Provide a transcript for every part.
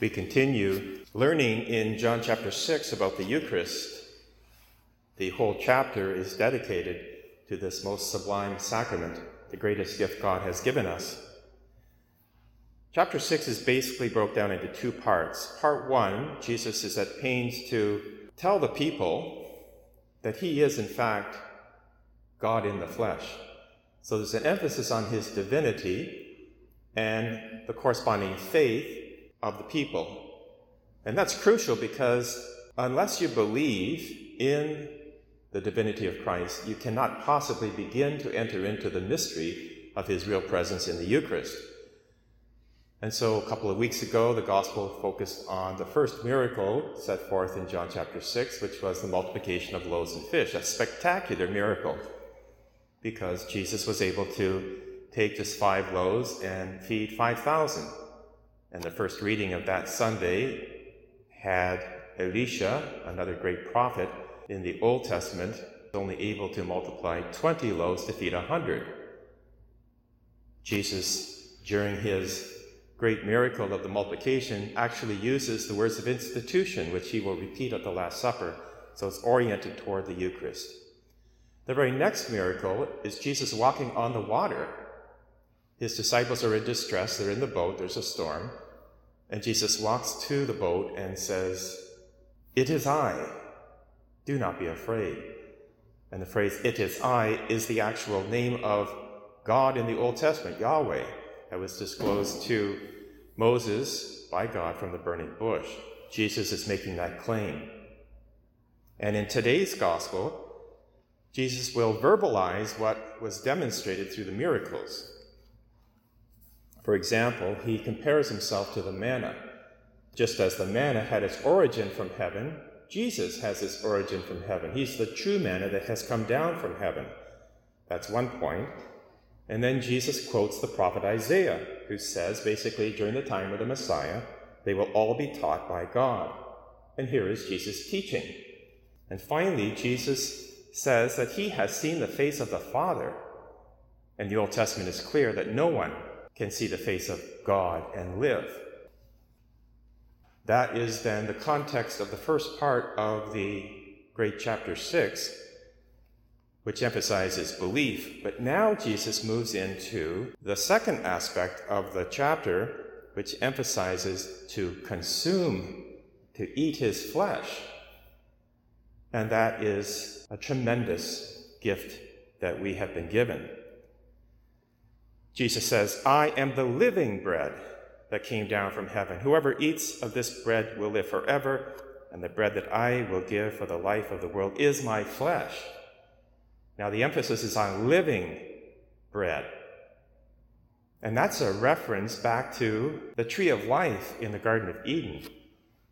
We continue learning in John chapter 6 about the Eucharist. The whole chapter is dedicated to this most sublime sacrament, the greatest gift God has given us. Chapter 6 is basically broke down into two parts. Part 1, Jesus is at pains to tell the people that he is, in fact, God in the flesh. So there's an emphasis on his divinity and the corresponding faith of the people. And that's crucial because unless you believe in the divinity of Christ, you cannot possibly begin to enter into the mystery of his real presence in the Eucharist. And so a couple of weeks ago, the gospel focused on the first miracle set forth in John chapter 6, which was the multiplication of loaves and fish, a spectacular miracle, because Jesus was able to take just five loaves and feed 5,000. And the first reading of that Sunday had Elisha, another great prophet in the Old Testament, only able to multiply 20 loaves to feed a 100. Jesus, during his great miracle of the multiplication, actually uses the words of institution, which he will repeat at the Last Supper. So it's oriented toward the Eucharist. The very next miracle is Jesus walking on the water his disciples are in distress, they're in the boat, there's a storm, and Jesus walks to the boat and says, It is I, do not be afraid. And the phrase, It is I, is the actual name of God in the Old Testament, Yahweh, that was disclosed to Moses by God from the burning bush. Jesus is making that claim. And in today's gospel, Jesus will verbalize what was demonstrated through the miracles. For example, he compares himself to the manna. Just as the manna had its origin from heaven, Jesus has his origin from heaven. He's the true manna that has come down from heaven. That's one point. And then Jesus quotes the prophet Isaiah, who says, basically, during the time of the Messiah, they will all be taught by God. And here is Jesus' teaching. And finally, Jesus says that he has seen the face of the Father. And the Old Testament is clear that no one can see the face of God and live. That is then the context of the first part of the great chapter 6, which emphasizes belief. But now Jesus moves into the second aspect of the chapter, which emphasizes to consume, to eat his flesh. And that is a tremendous gift that we have been given. Jesus says, I am the living bread that came down from heaven. Whoever eats of this bread will live forever, and the bread that I will give for the life of the world is my flesh. Now, the emphasis is on living bread. And that's a reference back to the tree of life in the Garden of Eden.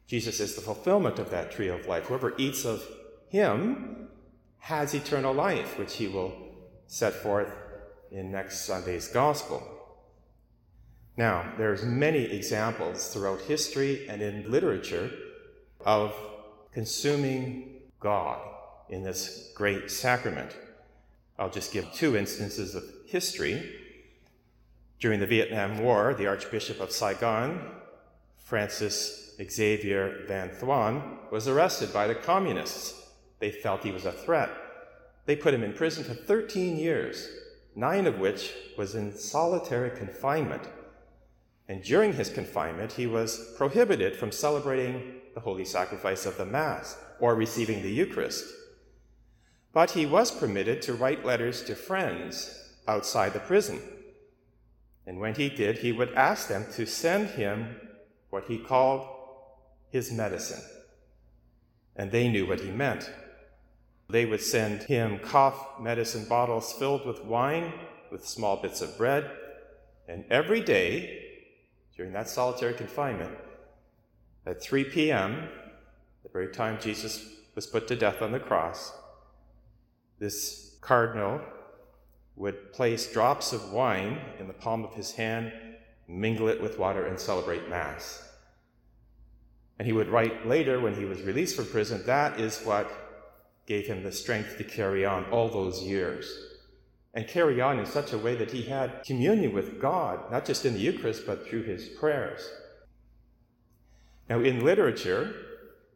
Jesus is the fulfillment of that tree of life. Whoever eats of him has eternal life, which he will set forth in next Sunday's gospel. Now, there's many examples throughout history and in literature of consuming God in this great sacrament. I'll just give two instances of history. During the Vietnam War, the Archbishop of Saigon, Francis Xavier Van Thuan, was arrested by the communists. They felt he was a threat. They put him in prison for 13 years nine of which was in solitary confinement. And during his confinement, he was prohibited from celebrating the holy sacrifice of the Mass or receiving the Eucharist. But he was permitted to write letters to friends outside the prison. And when he did, he would ask them to send him what he called his medicine. And they knew what he meant. They would send him cough medicine bottles filled with wine, with small bits of bread, and every day, during that solitary confinement, at 3 p.m., the very time Jesus was put to death on the cross, this cardinal would place drops of wine in the palm of his hand, mingle it with water, and celebrate Mass. And he would write later, when he was released from prison, that is what gave him the strength to carry on all those years and carry on in such a way that he had communion with God, not just in the Eucharist, but through his prayers. Now, in literature,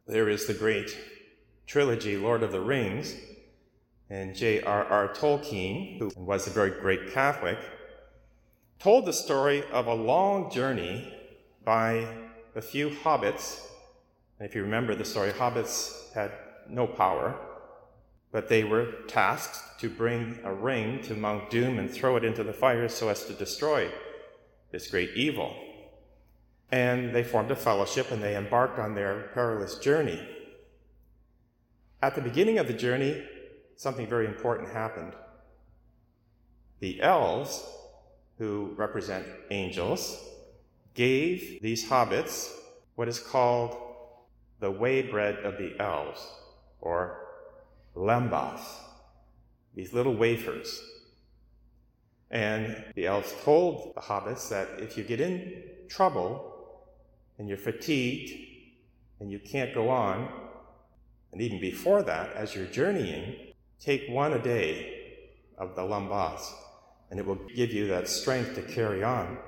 there is the great trilogy Lord of the Rings, and J.R.R. Tolkien, who was a very great Catholic, told the story of a long journey by a few hobbits. And if you remember the story, hobbits had no power, but they were tasked to bring a ring to Mount Doom and throw it into the fire so as to destroy this great evil. And they formed a fellowship and they embarked on their perilous journey. At the beginning of the journey, something very important happened. The elves, who represent angels, gave these hobbits what is called the way bread of the elves, or lembas, these little wafers. And the elves told the hobbits that if you get in trouble and you're fatigued and you can't go on, and even before that, as you're journeying, take one a day of the lembas, and it will give you that strength to carry on.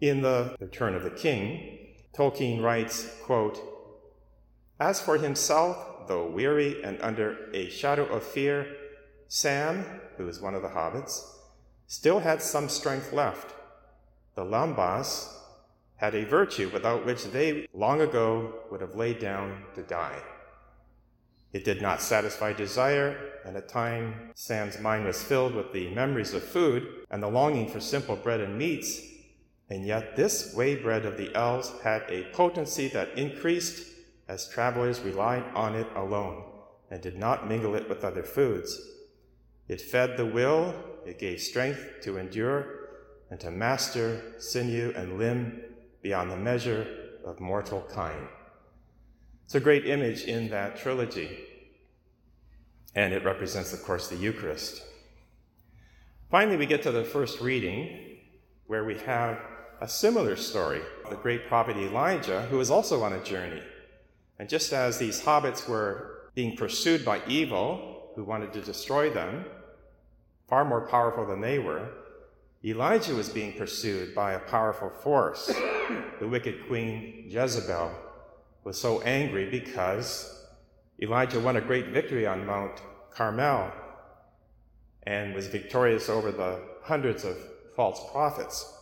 In the Return of the King, Tolkien writes, quote, As for himself, though weary and under a shadow of fear, Sam, who is one of the hobbits, still had some strength left. The Lembas had a virtue without which they long ago would have laid down to die. It did not satisfy desire, and at times Sam's mind was filled with the memories of food and the longing for simple bread and meats, and yet this way bread of the elves had a potency that increased as travelers relied on it alone and did not mingle it with other foods. It fed the will, it gave strength to endure and to master sinew and limb beyond the measure of mortal kind. It's a great image in that trilogy, and it represents, of course, the Eucharist. Finally, we get to the first reading, where we have a similar story the great prophet Elijah, who is also on a journey. And just as these hobbits were being pursued by evil, who wanted to destroy them, far more powerful than they were, Elijah was being pursued by a powerful force. The wicked queen Jezebel was so angry because Elijah won a great victory on Mount Carmel and was victorious over the hundreds of false prophets.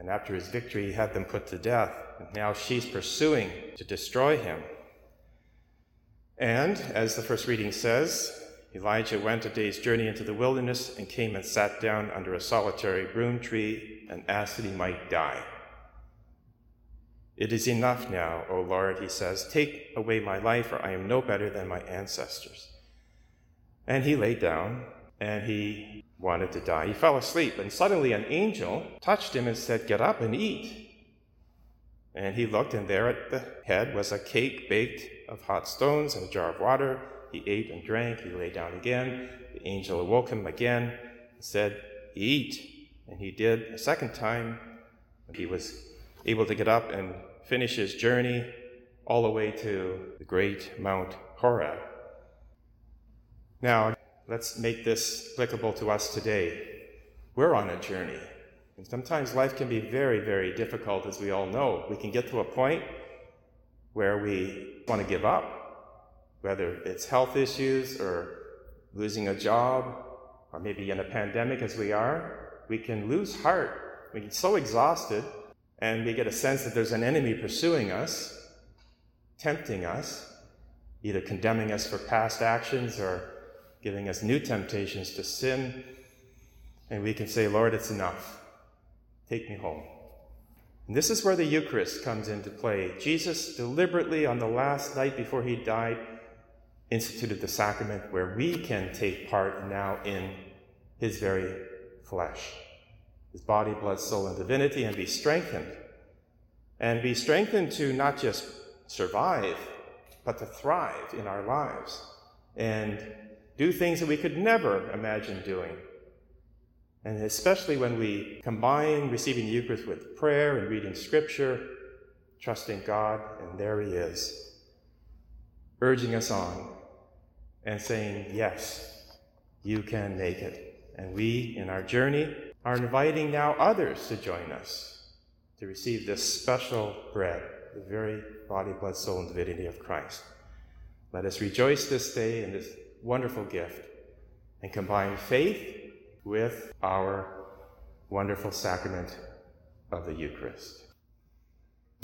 And after his victory, he had them put to death. And now she's pursuing to destroy him. And as the first reading says, Elijah went a day's journey into the wilderness and came and sat down under a solitary broom tree and asked that he might die. It is enough now, O Lord, he says. Take away my life, for I am no better than my ancestors. And he lay down and he wanted to die. He fell asleep, and suddenly an angel touched him and said, Get up and eat. And he looked, and there at the head was a cake baked of hot stones and a jar of water. He ate and drank. He lay down again. The angel awoke him again and said, Eat. And he did a second time. And he was able to get up and finish his journey all the way to the great Mount Horeb. Now, let's make this applicable to us today. We're on a journey. And sometimes life can be very, very difficult, as we all know. We can get to a point where we want to give up whether it's health issues or losing a job or maybe in a pandemic as we are, we can lose heart. We get so exhausted and we get a sense that there's an enemy pursuing us, tempting us, either condemning us for past actions or giving us new temptations to sin. And we can say, Lord, it's enough. Take me home. And this is where the Eucharist comes into play. Jesus deliberately, on the last night before he died, instituted the sacrament where we can take part now in his very flesh, his body, blood, soul, and divinity, and be strengthened. And be strengthened to not just survive, but to thrive in our lives and do things that we could never imagine doing. And especially when we combine receiving the Eucharist with prayer and reading Scripture, trusting God, and there He is, urging us on and saying, Yes, you can make it. And we, in our journey, are inviting now others to join us, to receive this special bread, the very body, blood, soul, and divinity of Christ. Let us rejoice this day in this wonderful gift and combine faith with our wonderful sacrament of the Eucharist.